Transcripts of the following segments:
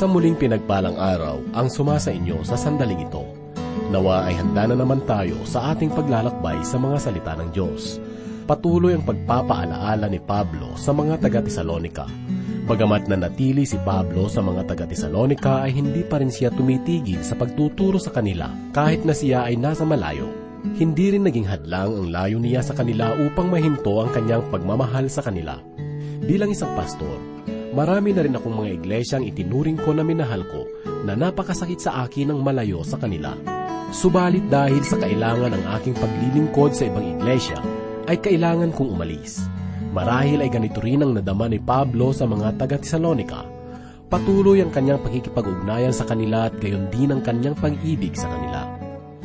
Isang muling pinagpalang araw ang sumasa inyo sa sandaling ito. Nawa ay handa na naman tayo sa ating paglalakbay sa mga salita ng Diyos. Patuloy ang pagpapaalaala ni Pablo sa mga taga-Tesalonika. Bagamat na natili si Pablo sa mga taga-Tesalonika ay hindi pa rin siya tumitigil sa pagtuturo sa kanila kahit na siya ay nasa malayo. Hindi rin naging hadlang ang layo niya sa kanila upang mahinto ang kanyang pagmamahal sa kanila. Bilang isang pastor, marami na rin akong mga iglesyang itinuring ko na minahal ko na napakasakit sa akin ang malayo sa kanila. Subalit dahil sa kailangan ng aking paglilingkod sa ibang iglesia, ay kailangan kong umalis. Marahil ay ganito rin ang nadama ni Pablo sa mga taga-Tesalonika. Patuloy ang kanyang pagkikipag-ugnayan sa kanila at gayon din ang kanyang pag-ibig sa kanila.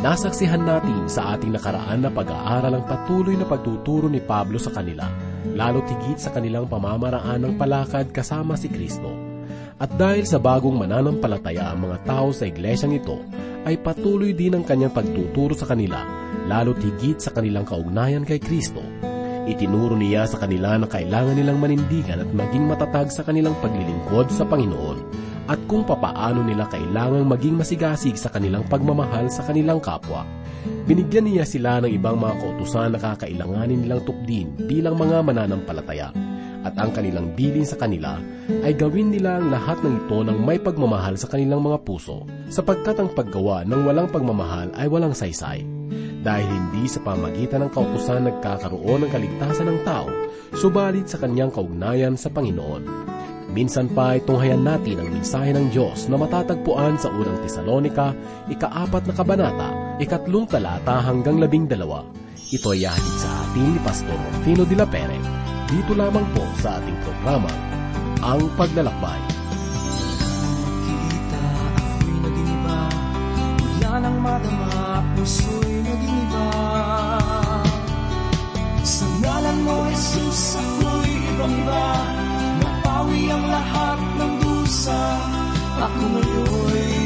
Nasaksihan natin sa ating nakaraan na pag-aaral ang patuloy na pagtuturo ni Pablo sa kanila, lalo tigit sa kanilang pamamaraan ng palakad kasama si Kristo. At dahil sa bagong mananampalataya ang mga tao sa iglesyang ito, ay patuloy din ang kanyang pagtuturo sa kanila, lalo tigit sa kanilang kaugnayan kay Kristo. Itinuro niya sa kanila na kailangan nilang manindigan at maging matatag sa kanilang paglilingkod sa Panginoon at kung papaano nila kailangang maging masigasig sa kanilang pagmamahal sa kanilang kapwa. Binigyan niya sila ng ibang mga kautusan na kakailanganin nilang tukdin bilang mga mananampalataya at ang kanilang bilin sa kanila ay gawin nila ang lahat ng ito ng may pagmamahal sa kanilang mga puso, sapagkat ang paggawa ng walang pagmamahal ay walang saysay. Dahil hindi sa pamagitan ng kautusan nagkakaroon ng kaligtasan ng tao, subalit sa kanyang kaugnayan sa Panginoon. Minsan pa ay tunghayan natin ang mensahe ng Diyos na matatagpuan sa unang Tesalonika, ikaapat na kabanata, ikatlong talata hanggang labing dalawa. Ito ay yahatid sa atin ni Pastor Rufino de la Pere, dito lamang po sa ating programa, Ang Paglalakbay. Kita ako'y naging iba Mula nang madama Puso'y naging iba Sa ngalan mo, Jesus, ako'y ibang iba Napawi ang lahat ng dusa Ako ngayon'y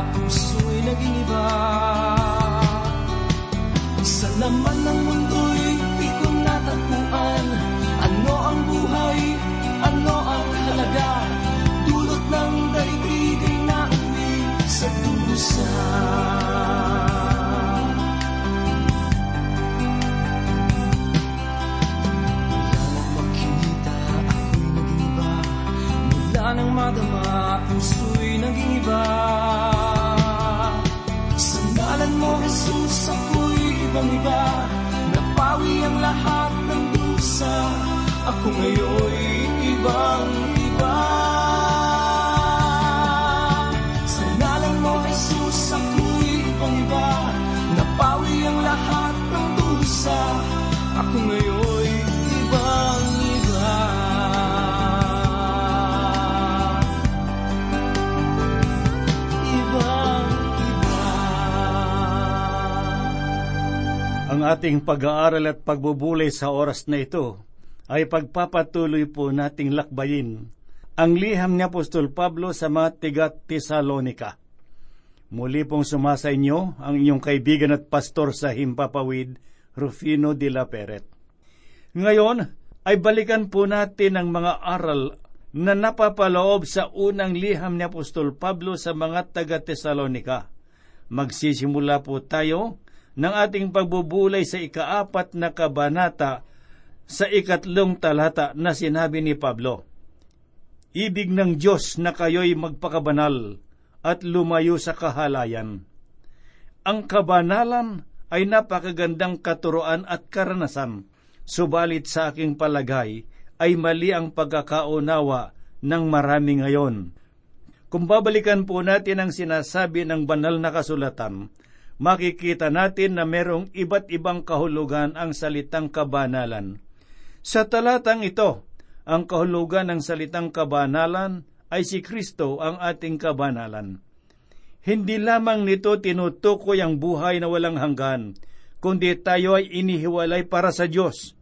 puso'y naging iba Sa laman ng mundo'y di ko natagpuan. Ano ang buhay, ano ang halaga? Dulot ng daigdig ay nauwi sa dusa nang madama, puso'y naging iba Jesus, ako'y ibang iba. Napawi ang lahat ng dusa Ako ngayon'y ibang Ang ating pag-aaral at pagbubulay sa oras na ito ay pagpapatuloy po nating lakbayin ang liham ni Apostol Pablo sa mga tiga Tesalonika. Muli pong sumasa inyo ang inyong kaibigan at pastor sa Himpapawid, Rufino de la Peret. Ngayon ay balikan po natin ang mga aral na napapaloob sa unang liham ni Apostol Pablo sa mga taga Tesalonika. Magsisimula po tayo ng ating pagbubulay sa ikaapat na kabanata sa ikatlong talata na sinabi ni Pablo. Ibig ng Diyos na kayo'y magpakabanal at lumayo sa kahalayan. Ang kabanalan ay napakagandang katuroan at karanasan, subalit sa aking palagay ay mali ang pagkakaunawa ng marami ngayon. Kung babalikan po natin ang sinasabi ng banal na kasulatan, makikita natin na merong iba't ibang kahulugan ang salitang kabanalan. Sa talatang ito, ang kahulugan ng salitang kabanalan ay si Kristo ang ating kabanalan. Hindi lamang nito tinutukoy ang buhay na walang hanggan, kundi tayo ay inihiwalay para sa Diyos.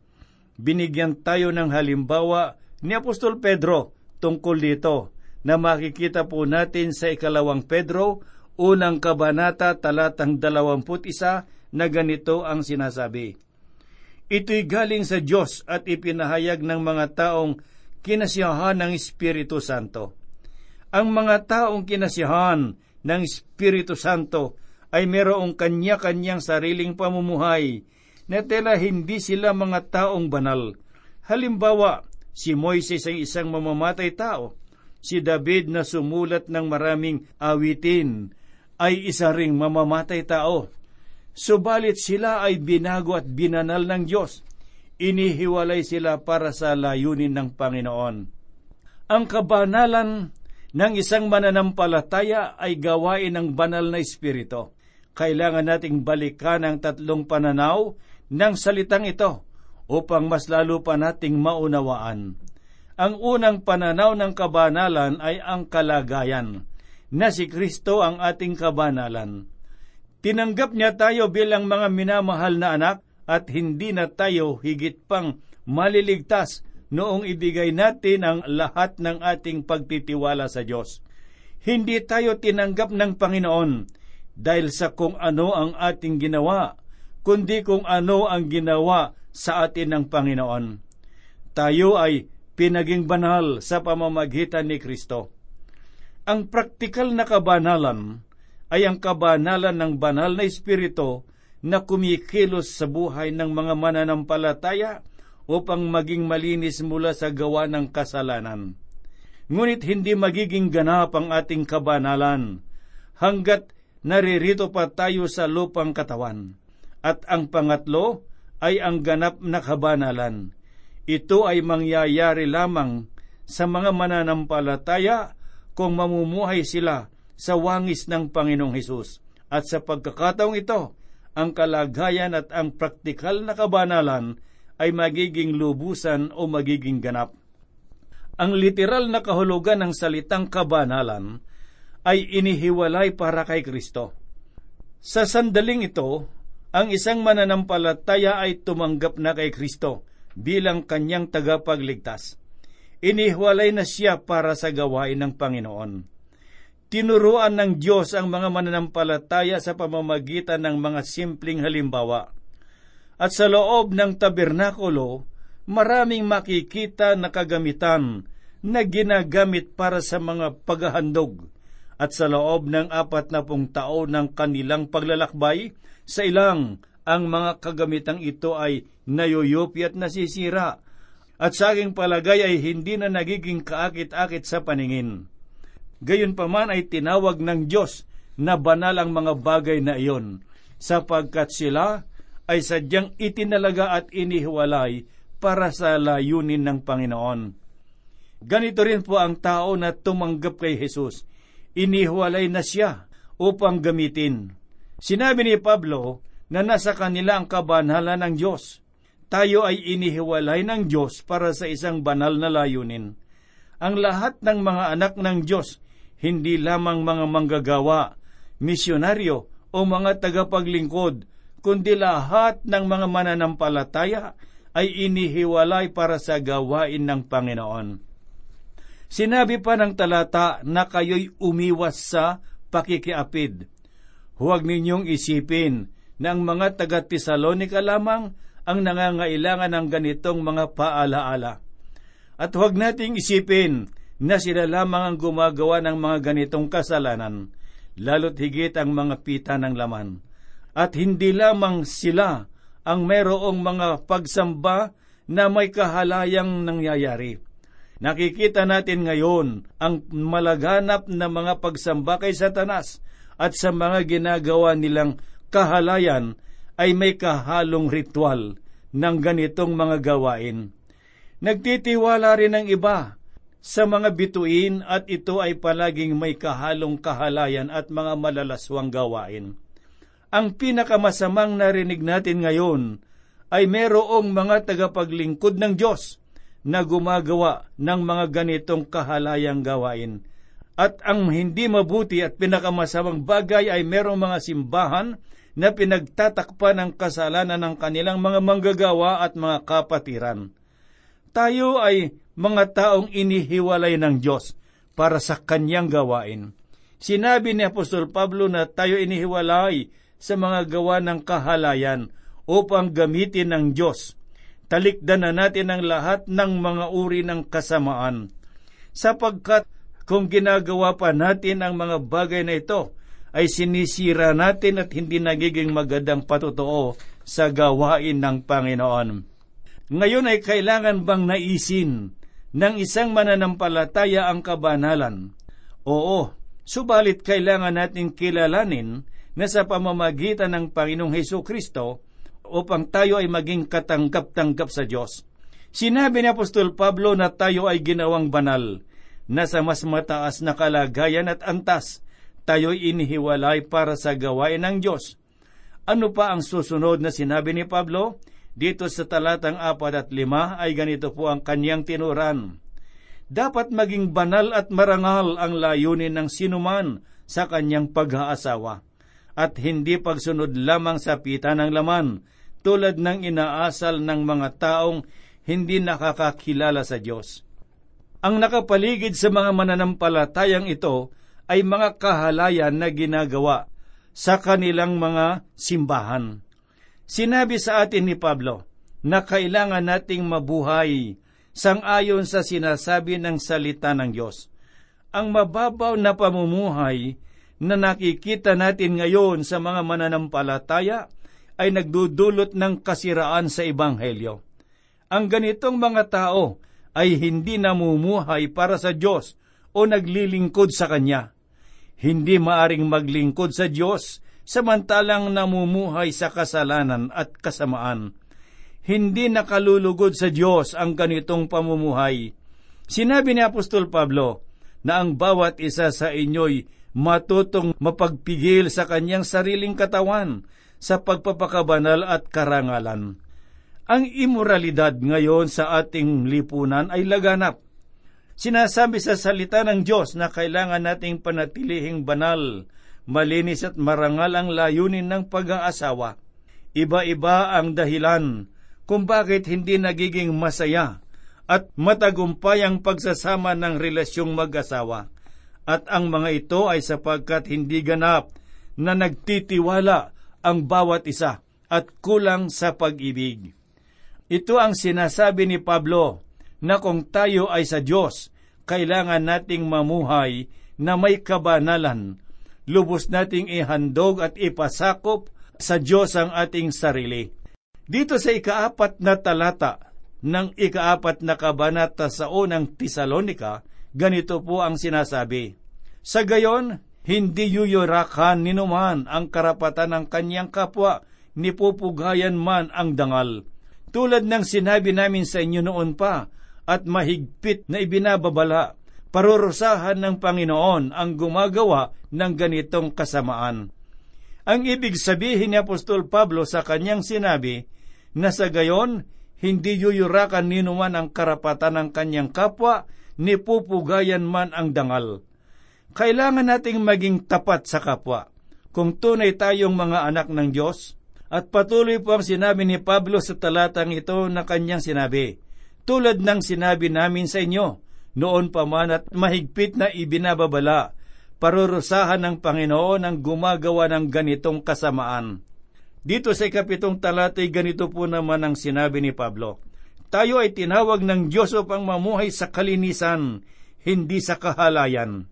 Binigyan tayo ng halimbawa ni Apostol Pedro tungkol dito na makikita po natin sa ikalawang Pedro, unang kabanata talatang dalawamput isa na ganito ang sinasabi. Ito'y galing sa Diyos at ipinahayag ng mga taong kinasiyahan ng Espiritu Santo. Ang mga taong kinasiyahan ng Espiritu Santo ay merong kanya-kanyang sariling pamumuhay na tela hindi sila mga taong banal. Halimbawa, si Moises ay isang mamamatay tao si David na sumulat ng maraming awitin ay isa ring mamamatay tao. Subalit sila ay binago at binanal ng Diyos. Inihiwalay sila para sa layunin ng Panginoon. Ang kabanalan ng isang mananampalataya ay gawain ng banal na espiritu. Kailangan nating balikan ang tatlong pananaw ng salitang ito upang mas lalo pa nating maunawaan. Ang unang pananaw ng kabanalan ay ang kalagayan, na si Kristo ang ating kabanalan. Tinanggap niya tayo bilang mga minamahal na anak at hindi na tayo higit pang maliligtas noong ibigay natin ang lahat ng ating pagtitiwala sa Diyos. Hindi tayo tinanggap ng Panginoon dahil sa kung ano ang ating ginawa, kundi kung ano ang ginawa sa atin ng Panginoon. Tayo ay pinaging banal sa pamamagitan ni Kristo. Ang praktikal na kabanalan ay ang kabanalan ng banal na Espiritu na kumikilos sa buhay ng mga mananampalataya upang maging malinis mula sa gawa ng kasalanan. Ngunit hindi magiging ganap ang ating kabanalan hanggat naririto pa tayo sa lupang katawan. At ang pangatlo ay ang ganap na kabanalan ito ay mangyayari lamang sa mga mananampalataya kung mamumuhay sila sa wangis ng Panginoong Hesus. At sa pagkakataong ito, ang kalagayan at ang praktikal na kabanalan ay magiging lubusan o magiging ganap. Ang literal na kahulugan ng salitang kabanalan ay inihiwalay para kay Kristo. Sa sandaling ito, ang isang mananampalataya ay tumanggap na kay Kristo bilang kanyang tagapagligtas. Inihiwalay na siya para sa gawain ng Panginoon. Tinuruan ng Diyos ang mga mananampalataya sa pamamagitan ng mga simpleng halimbawa. At sa loob ng tabernakulo, maraming makikita na kagamitan na ginagamit para sa mga paghahandog. At sa loob ng apat na pung taon ng kanilang paglalakbay, sa ilang ang mga kagamitang ito ay nayuyupi at nasisira, at sa aking palagay ay hindi na nagiging kaakit-akit sa paningin. Gayunpaman ay tinawag ng Diyos na banal ang mga bagay na iyon, sapagkat sila ay sadyang itinalaga at inihiwalay para sa layunin ng Panginoon. Ganito rin po ang tao na tumanggap kay Jesus. Inihiwalay na siya upang gamitin. Sinabi ni Pablo na nasa kanila ang kabanhalan ng Diyos. Tayo ay inihiwalay ng Diyos para sa isang banal na layunin. Ang lahat ng mga anak ng Diyos, hindi lamang mga manggagawa, misyonaryo o mga tagapaglingkod, kundi lahat ng mga mananampalataya ay inihiwalay para sa gawain ng Panginoon. Sinabi pa ng talata na kayo'y umiwas sa pakikiapid. Huwag ninyong isipin na ang mga taga-Tesalonika lamang ang nangangailangan ng ganitong mga paalaala. At huwag nating isipin na sila lamang ang gumagawa ng mga ganitong kasalanan, lalo't higit ang mga pita ng laman. At hindi lamang sila ang merong mga pagsamba na may kahalayang nangyayari. Nakikita natin ngayon ang malaganap na mga pagsamba kay Satanas at sa mga ginagawa nilang kahalayan ay may kahalong ritual ng ganitong mga gawain. Nagtitiwala rin ng iba sa mga bituin at ito ay palaging may kahalong kahalayan at mga malalaswang gawain. Ang pinakamasamang narinig natin ngayon ay merong mga tagapaglingkod ng Diyos na gumagawa ng mga ganitong kahalayang gawain. At ang hindi mabuti at pinakamasamang bagay ay merong mga simbahan na pinagtatakpan ng kasalanan ng kanilang mga manggagawa at mga kapatiran. Tayo ay mga taong inihiwalay ng Diyos para sa kanyang gawain. Sinabi ni Apostol Pablo na tayo inihiwalay sa mga gawa ng kahalayan upang gamitin ng Diyos. Talikdan na natin ang lahat ng mga uri ng kasamaan. Sapagkat kung ginagawa pa natin ang mga bagay na ito, ay sinisira natin at hindi nagiging magandang patotoo sa gawain ng Panginoon. Ngayon ay kailangan bang naisin ng isang mananampalataya ang kabanalan? Oo, subalit kailangan natin kilalanin na sa pamamagitan ng Panginoong Heso Kristo upang tayo ay maging katanggap-tanggap sa Diyos. Sinabi ni Apostol Pablo na tayo ay ginawang banal, na sa mas mataas na kalagayan at antas, tayo'y inihiwalay para sa gawain ng Diyos. Ano pa ang susunod na sinabi ni Pablo? Dito sa talatang apat at lima ay ganito po ang kanyang tinuran. Dapat maging banal at marangal ang layunin ng sinuman sa kanyang pag-aasawa at hindi pagsunod lamang sa pita ng laman tulad ng inaasal ng mga taong hindi nakakakilala sa Diyos. Ang nakapaligid sa mga mananampalatayang ito ay mga kahalayan na ginagawa sa kanilang mga simbahan. Sinabi sa atin ni Pablo na kailangan nating mabuhay sangayon sa sinasabi ng salita ng Diyos. Ang mababaw na pamumuhay na nakikita natin ngayon sa mga mananampalataya ay nagdudulot ng kasiraan sa Ebanghelyo. Ang ganitong mga tao ay hindi namumuhay para sa Diyos o naglilingkod sa Kanya. Hindi maaring maglingkod sa Diyos samantalang namumuhay sa kasalanan at kasamaan. Hindi nakalulugod sa Diyos ang ganitong pamumuhay. Sinabi ni Apostol Pablo na ang bawat isa sa inyo'y matutong mapagpigil sa kanyang sariling katawan sa pagpapakabanal at karangalan. Ang imoralidad ngayon sa ating lipunan ay laganap. Sinasabi sa salita ng Diyos na kailangan nating panatilihing banal malinis at marangal ang layunin ng pag-aasawa. Iba-iba ang dahilan kung bakit hindi nagiging masaya at matagumpay ang pagsasama ng relasyong mag-asawa. At ang mga ito ay sapagkat hindi ganap na nagtitiwala ang bawat isa at kulang sa pag-ibig. Ito ang sinasabi ni Pablo na kung tayo ay sa Diyos, kailangan nating mamuhay na may kabanalan lubos nating ihandog at ipasakop sa Diyos ang ating sarili. Dito sa ikaapat na talata ng ikaapat na kabanata sa unang Tesalonika, ganito po ang sinasabi. Sa gayon, hindi yuyurakan ninuman ang karapatan ng kanyang kapwa, ni pupugayan man ang dangal. Tulad ng sinabi namin sa inyo noon pa, at mahigpit na ibinababala parurusahan ng Panginoon ang gumagawa ng ganitong kasamaan. Ang ibig sabihin ni Apostol Pablo sa kanyang sinabi na sa gayon, hindi yuyurakan ninuman ang karapatan ng kanyang kapwa, ni pupugayan man ang dangal. Kailangan nating maging tapat sa kapwa. Kung tunay tayong mga anak ng Diyos, at patuloy po ang sinabi ni Pablo sa talatang ito na kanyang sinabi, tulad ng sinabi namin sa inyo, noon pa man at mahigpit na ibinababala, parurusahan ng Panginoon ang gumagawa ng ganitong kasamaan. Dito sa ikapitong talatay ganito po naman ang sinabi ni Pablo, Tayo ay tinawag ng Diyos upang mamuhay sa kalinisan, hindi sa kahalayan.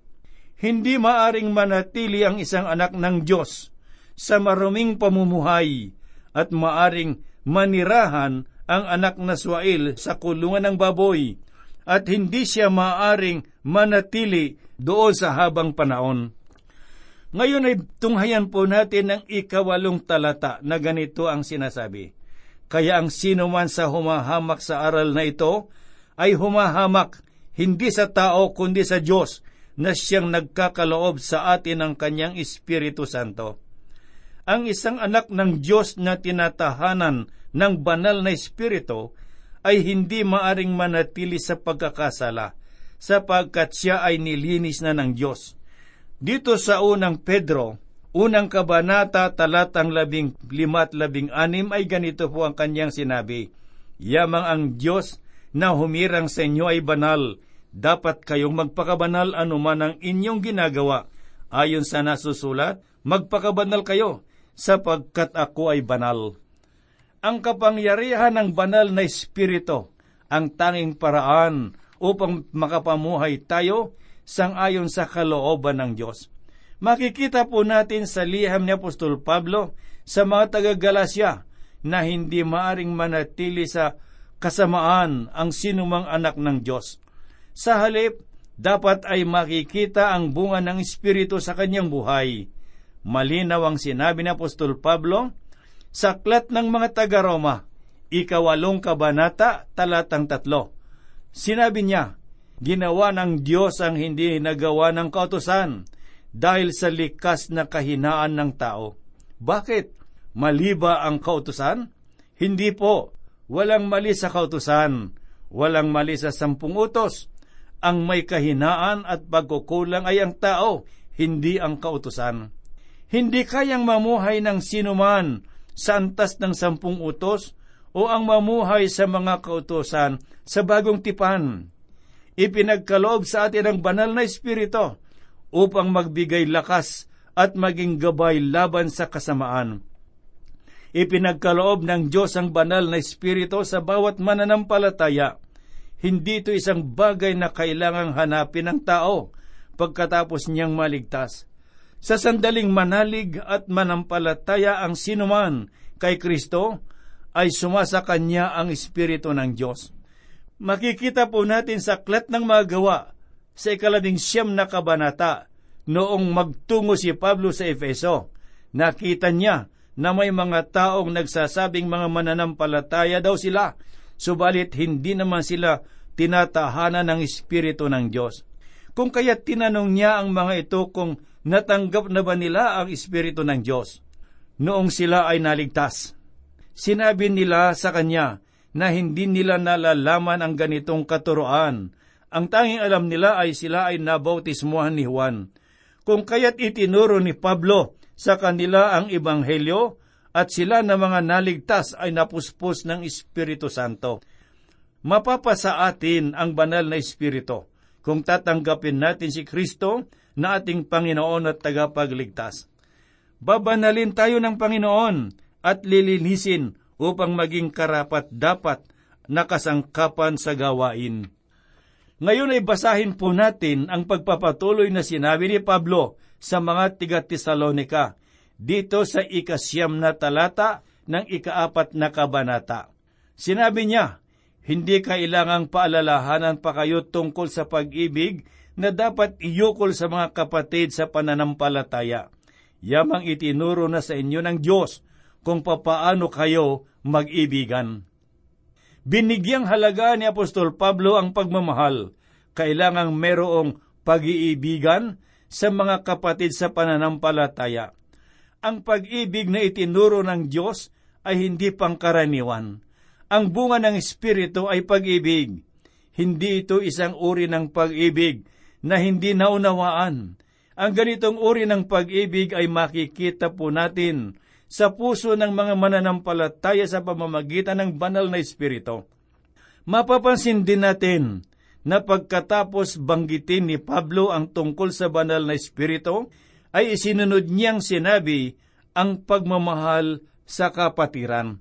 Hindi maaring manatili ang isang anak ng Diyos sa maruming pamumuhay at maaring manirahan ang anak na Suail sa kulungan ng baboy at hindi siya maaring manatili doon sa habang panahon. Ngayon ay tunghayan po natin ang ikawalong talata na ganito ang sinasabi. Kaya ang sino man sa humahamak sa aral na ito ay humahamak hindi sa tao kundi sa Diyos na siyang nagkakaloob sa atin ng kanyang Espiritu Santo. Ang isang anak ng Diyos na tinatahanan ng banal na Espiritu ay hindi maaring manatili sa pagkakasala sapagkat siya ay nilinis na ng Diyos. Dito sa unang Pedro, unang kabanata talatang labing lima at labing anim ay ganito po ang kanyang sinabi, Yamang ang Diyos na humirang sa inyo ay banal, dapat kayong magpakabanal anuman ang inyong ginagawa. Ayon sa nasusulat, magpakabanal kayo, sapagkat ako ay banal. Ang kapangyarihan ng banal na Espiritu, ang tanging paraan upang makapamuhay tayo sangayon sa kalooban ng Diyos. Makikita po natin sa liham ni Apostol Pablo sa mga taga-Galasya na hindi maaring manatili sa kasamaan ang sinumang anak ng Diyos. Sa halip, dapat ay makikita ang bunga ng Espiritu sa kanyang buhay. Malinaw ang sinabi ni Apostol Pablo sa aklat ng mga taga-Roma, ikawalong kabanata, talatang tatlo. Sinabi niya, ginawa ng Diyos ang hindi nagawa ng kautosan dahil sa likas na kahinaan ng tao. Bakit? Mali ba ang kautosan? Hindi po. Walang mali sa kautosan. Walang mali sa sampung utos ang may kahinaan at pagkukulang ay ang tao, hindi ang kautusan. Hindi kayang mamuhay ng sinuman sa ng sampung utos o ang mamuhay sa mga kautosan sa bagong tipan. Ipinagkaloob sa atin ang banal na espiritu upang magbigay lakas at maging gabay laban sa kasamaan. Ipinagkaloob ng Diyos ang banal na espiritu sa bawat mananampalataya hindi ito isang bagay na kailangang hanapin ng tao pagkatapos niyang maligtas. Sa sandaling manalig at manampalataya ang sinuman kay Kristo, ay sumasa kanya ang Espiritu ng Diyos. Makikita po natin sa klat ng mga gawa sa ikalading siyam na kabanata noong magtungo si Pablo sa Efeso. Nakita niya na may mga taong nagsasabing mga mananampalataya daw sila subalit hindi naman sila tinatahanan ng Espiritu ng Diyos. Kung kaya tinanong niya ang mga ito kung natanggap na ba nila ang Espiritu ng Diyos noong sila ay naligtas. Sinabi nila sa kanya na hindi nila nalalaman ang ganitong katuroan. Ang tanging alam nila ay sila ay nabautismuhan ni Juan. Kung kaya't itinuro ni Pablo sa kanila ang Ebanghelyo, at sila na mga naligtas ay napuspos ng Espiritu Santo. Mapapasa atin ang banal na Espiritu kung tatanggapin natin si Kristo na ating Panginoon at tagapagligtas. Babanalin tayo ng Panginoon at lilinisin upang maging karapat dapat nakasangkapan sa gawain. Ngayon ay basahin po natin ang pagpapatuloy na sinabi ni Pablo sa mga tiga-Tesalonika dito sa ikasyam na talata ng ikaapat na kabanata. Sinabi niya, hindi kailangang paalalahanan pa kayo tungkol sa pag-ibig na dapat iyukol sa mga kapatid sa pananampalataya. Yamang itinuro na sa inyo ng Diyos kung papaano kayo mag-ibigan. Binigyang halaga ni Apostol Pablo ang pagmamahal. Kailangang merong pag-iibigan sa mga kapatid sa pananampalataya ang pag-ibig na itinuro ng Diyos ay hindi pangkaraniwan. Ang bunga ng Espiritu ay pag-ibig. Hindi ito isang uri ng pag-ibig na hindi naunawaan. Ang ganitong uri ng pag-ibig ay makikita po natin sa puso ng mga mananampalataya sa pamamagitan ng banal na Espiritu. Mapapansin din natin na pagkatapos banggitin ni Pablo ang tungkol sa banal na Espiritu, ay isinunod niyang sinabi ang pagmamahal sa kapatiran.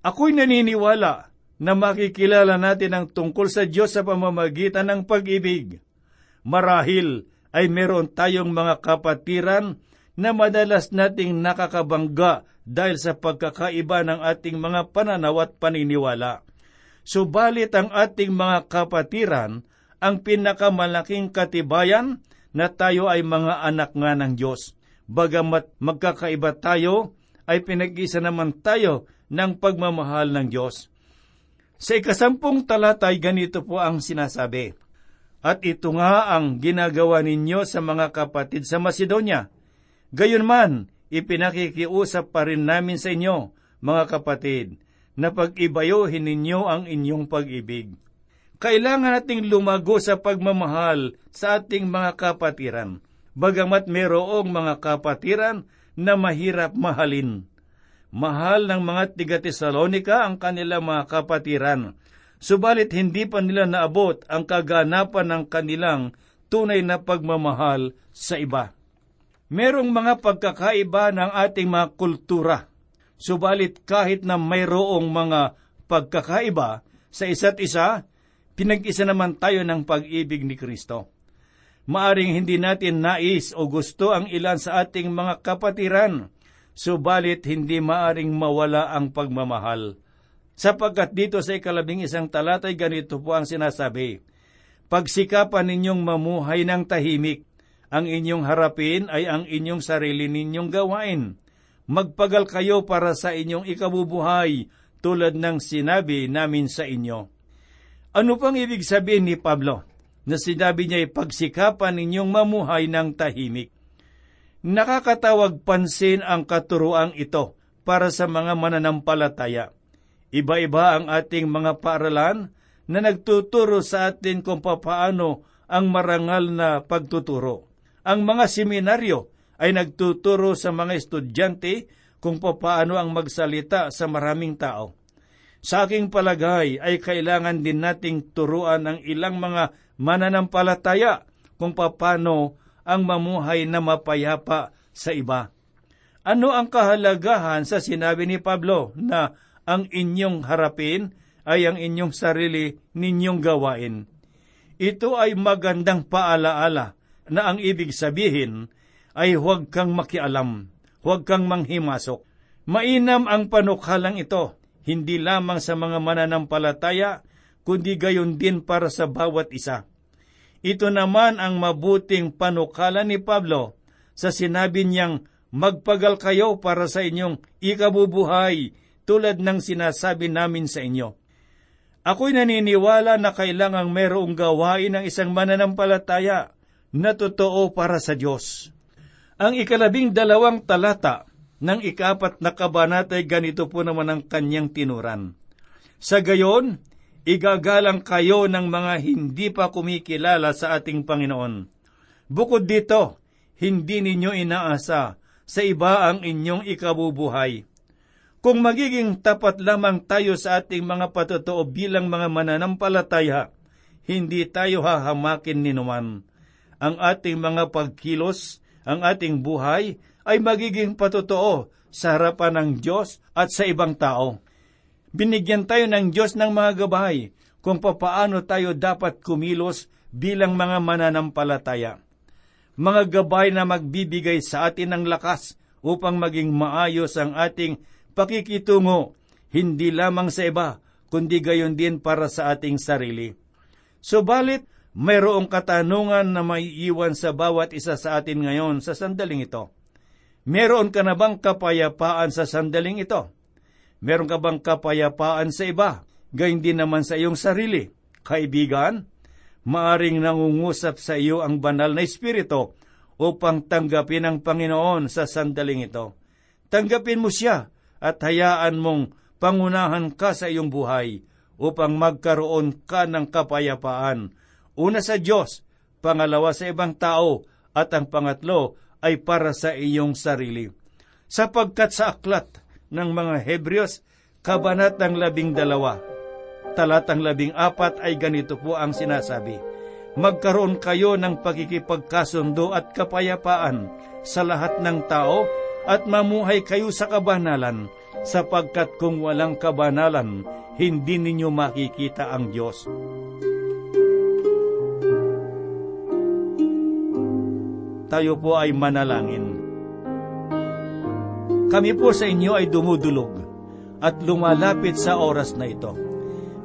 Ako'y naniniwala na makikilala natin ang tungkol sa Diyos sa pamamagitan ng pag-ibig. Marahil ay meron tayong mga kapatiran na madalas nating nakakabangga dahil sa pagkakaiba ng ating mga pananaw at paniniwala. Subalit ang ating mga kapatiran ang pinakamalaking katibayan na tayo ay mga anak nga ng Diyos. Bagamat magkakaiba tayo, ay pinag-isa naman tayo ng pagmamahal ng Diyos. Sa ikasampung talata ay ganito po ang sinasabi, At ito nga ang ginagawa ninyo sa mga kapatid sa Macedonia. Gayunman, ipinakikiusap pa rin namin sa inyo, mga kapatid, na pag-ibayohin ninyo ang inyong pag-ibig. Kailangan nating lumago sa pagmamahal sa ating mga kapatiran, bagamat mayroong mga kapatiran na mahirap mahalin. Mahal ng mga tiga-Tesalonika ang kanilang mga kapatiran, subalit hindi pa nila naabot ang kaganapan ng kanilang tunay na pagmamahal sa iba. Merong mga pagkakaiba ng ating mga kultura, subalit kahit na mayroong mga pagkakaiba sa isa't isa, pinag-isa naman tayo ng pag-ibig ni Kristo. Maaring hindi natin nais o gusto ang ilan sa ating mga kapatiran, subalit hindi maaring mawala ang pagmamahal. Sapagkat dito sa ikalabing isang talatay ganito po ang sinasabi, Pagsikapan ninyong mamuhay ng tahimik, ang inyong harapin ay ang inyong sarili ninyong gawain. Magpagal kayo para sa inyong ikabubuhay, tulad ng sinabi namin sa inyo. Ano pang ibig sabihin ni Pablo na sinabi niya pagsikapan ninyong mamuhay ng tahimik? Nakakatawag pansin ang katuruang ito para sa mga mananampalataya. Iba-iba ang ating mga paaralan na nagtuturo sa atin kung papaano ang marangal na pagtuturo. Ang mga seminaryo ay nagtuturo sa mga estudyante kung papaano ang magsalita sa maraming tao. Sa aking palagay ay kailangan din nating turuan ang ilang mga mananampalataya kung paano ang mamuhay na mapayapa sa iba. Ano ang kahalagahan sa sinabi ni Pablo na ang inyong harapin ay ang inyong sarili ninyong gawain? Ito ay magandang paalaala na ang ibig sabihin ay huwag kang makialam, huwag kang manghimasok. Mainam ang panukhalang ito hindi lamang sa mga mananampalataya, kundi gayon din para sa bawat isa. Ito naman ang mabuting panukala ni Pablo sa sinabi niyang magpagal kayo para sa inyong ikabubuhay tulad ng sinasabi namin sa inyo. Ako'y naniniwala na kailangang merong gawain ng isang mananampalataya na totoo para sa Diyos. Ang ikalabing dalawang talata ng ikapat na kabanata ay ganito po naman ang kanyang tinuran. Sa gayon, igagalang kayo ng mga hindi pa kumikilala sa ating Panginoon. Bukod dito, hindi ninyo inaasa sa iba ang inyong ikabubuhay. Kung magiging tapat lamang tayo sa ating mga patotoo bilang mga mananampalataya, hindi tayo hahamakin ni naman. Ang ating mga pagkilos, ang ating buhay, ay magiging patotoo sa harapan ng Diyos at sa ibang tao. Binigyan tayo ng Diyos ng mga gabay kung papaano tayo dapat kumilos bilang mga mananampalataya. Mga gabay na magbibigay sa atin ng lakas upang maging maayos ang ating pakikitungo, hindi lamang sa iba, kundi gayon din para sa ating sarili. Subalit, mayroong katanungan na maiiwan sa bawat isa sa atin ngayon sa sandaling ito. Meron ka na bang kapayapaan sa sandaling ito? Meron ka bang kapayapaan sa iba? Gayun din naman sa iyong sarili. Kaibigan, maaring nangungusap sa iyo ang banal na Espiritu upang tanggapin ang Panginoon sa sandaling ito. Tanggapin mo siya at hayaan mong pangunahan ka sa iyong buhay upang magkaroon ka ng kapayapaan. Una sa Diyos, pangalawa sa ibang tao, at ang pangatlo ay para sa iyong sarili. Sapagkat sa aklat ng mga Hebreos, kabanatang labing dalawa, talatang labing apat ay ganito po ang sinasabi, Magkaroon kayo ng pagkikipagkasundo at kapayapaan sa lahat ng tao at mamuhay kayo sa kabanalan, sapagkat kung walang kabanalan, hindi ninyo makikita ang Diyos. tayo po ay manalangin. Kami po sa inyo ay dumudulog at lumalapit sa oras na ito.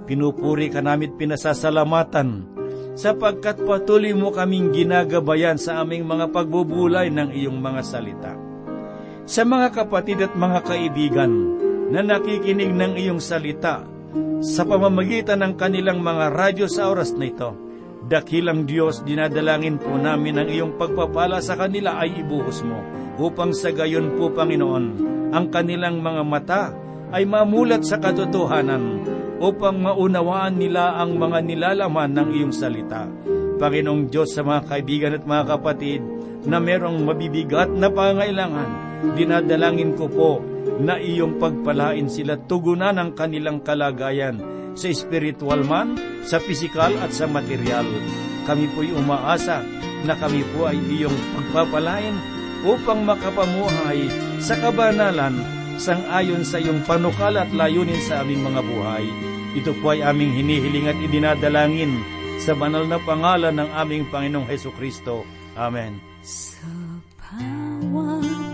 Pinupuri ka namin pinasasalamatan sapagkat patuloy mo kaming ginagabayan sa aming mga pagbubulay ng iyong mga salita. Sa mga kapatid at mga kaibigan na nakikinig ng iyong salita sa pamamagitan ng kanilang mga radyo sa oras na ito, Dakilang Diyos, dinadalangin po namin ang iyong pagpapala sa kanila ay ibuhos mo, upang sa gayon po, Panginoon, ang kanilang mga mata ay mamulat sa katotohanan, upang maunawaan nila ang mga nilalaman ng iyong salita. Panginoong Diyos sa mga kaibigan at mga kapatid na merong mabibigat na pangailangan, dinadalangin ko po na iyong pagpalain sila tugunan ang kanilang kalagayan sa spiritual man, sa pisikal at sa material. Kami po'y umaasa na kami po ay iyong pagpapalain upang makapamuhay sa kabanalan sang-ayon sa iyong panukala at layunin sa aming mga buhay. Ito po ay aming hinihiling at idinadalangin sa banal na pangalan ng aming Panginoong Heso Kristo. Amen. Sa kalungkutan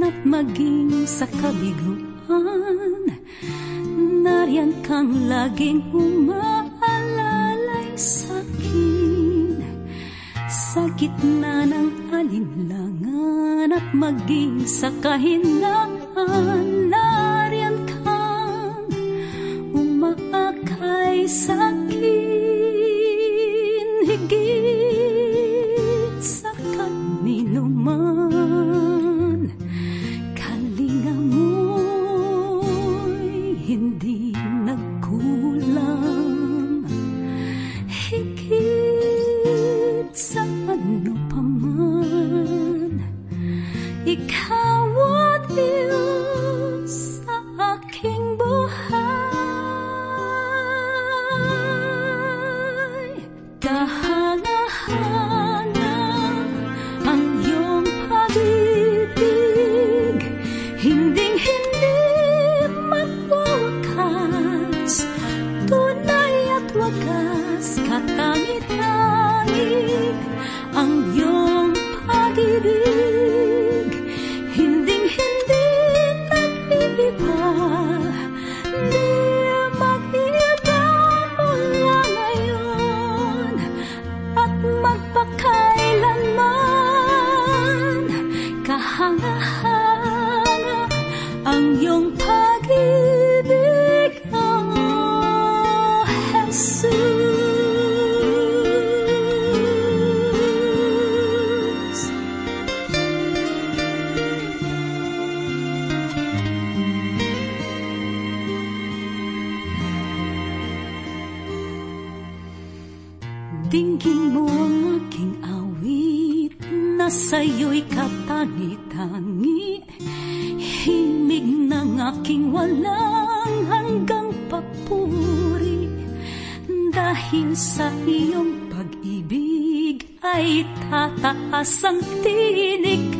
at maging sa kabiguan, nariyan kang laging umaalalay sa akin. Sa gitna ng alinlangan at maging sa kahinaan, nariyan kang umaakay sa na sa'yo'y katangi-tangi. Himig ng aking walang hanggang papuri. Dahil sa iyong pag-ibig ay tataas ang tinig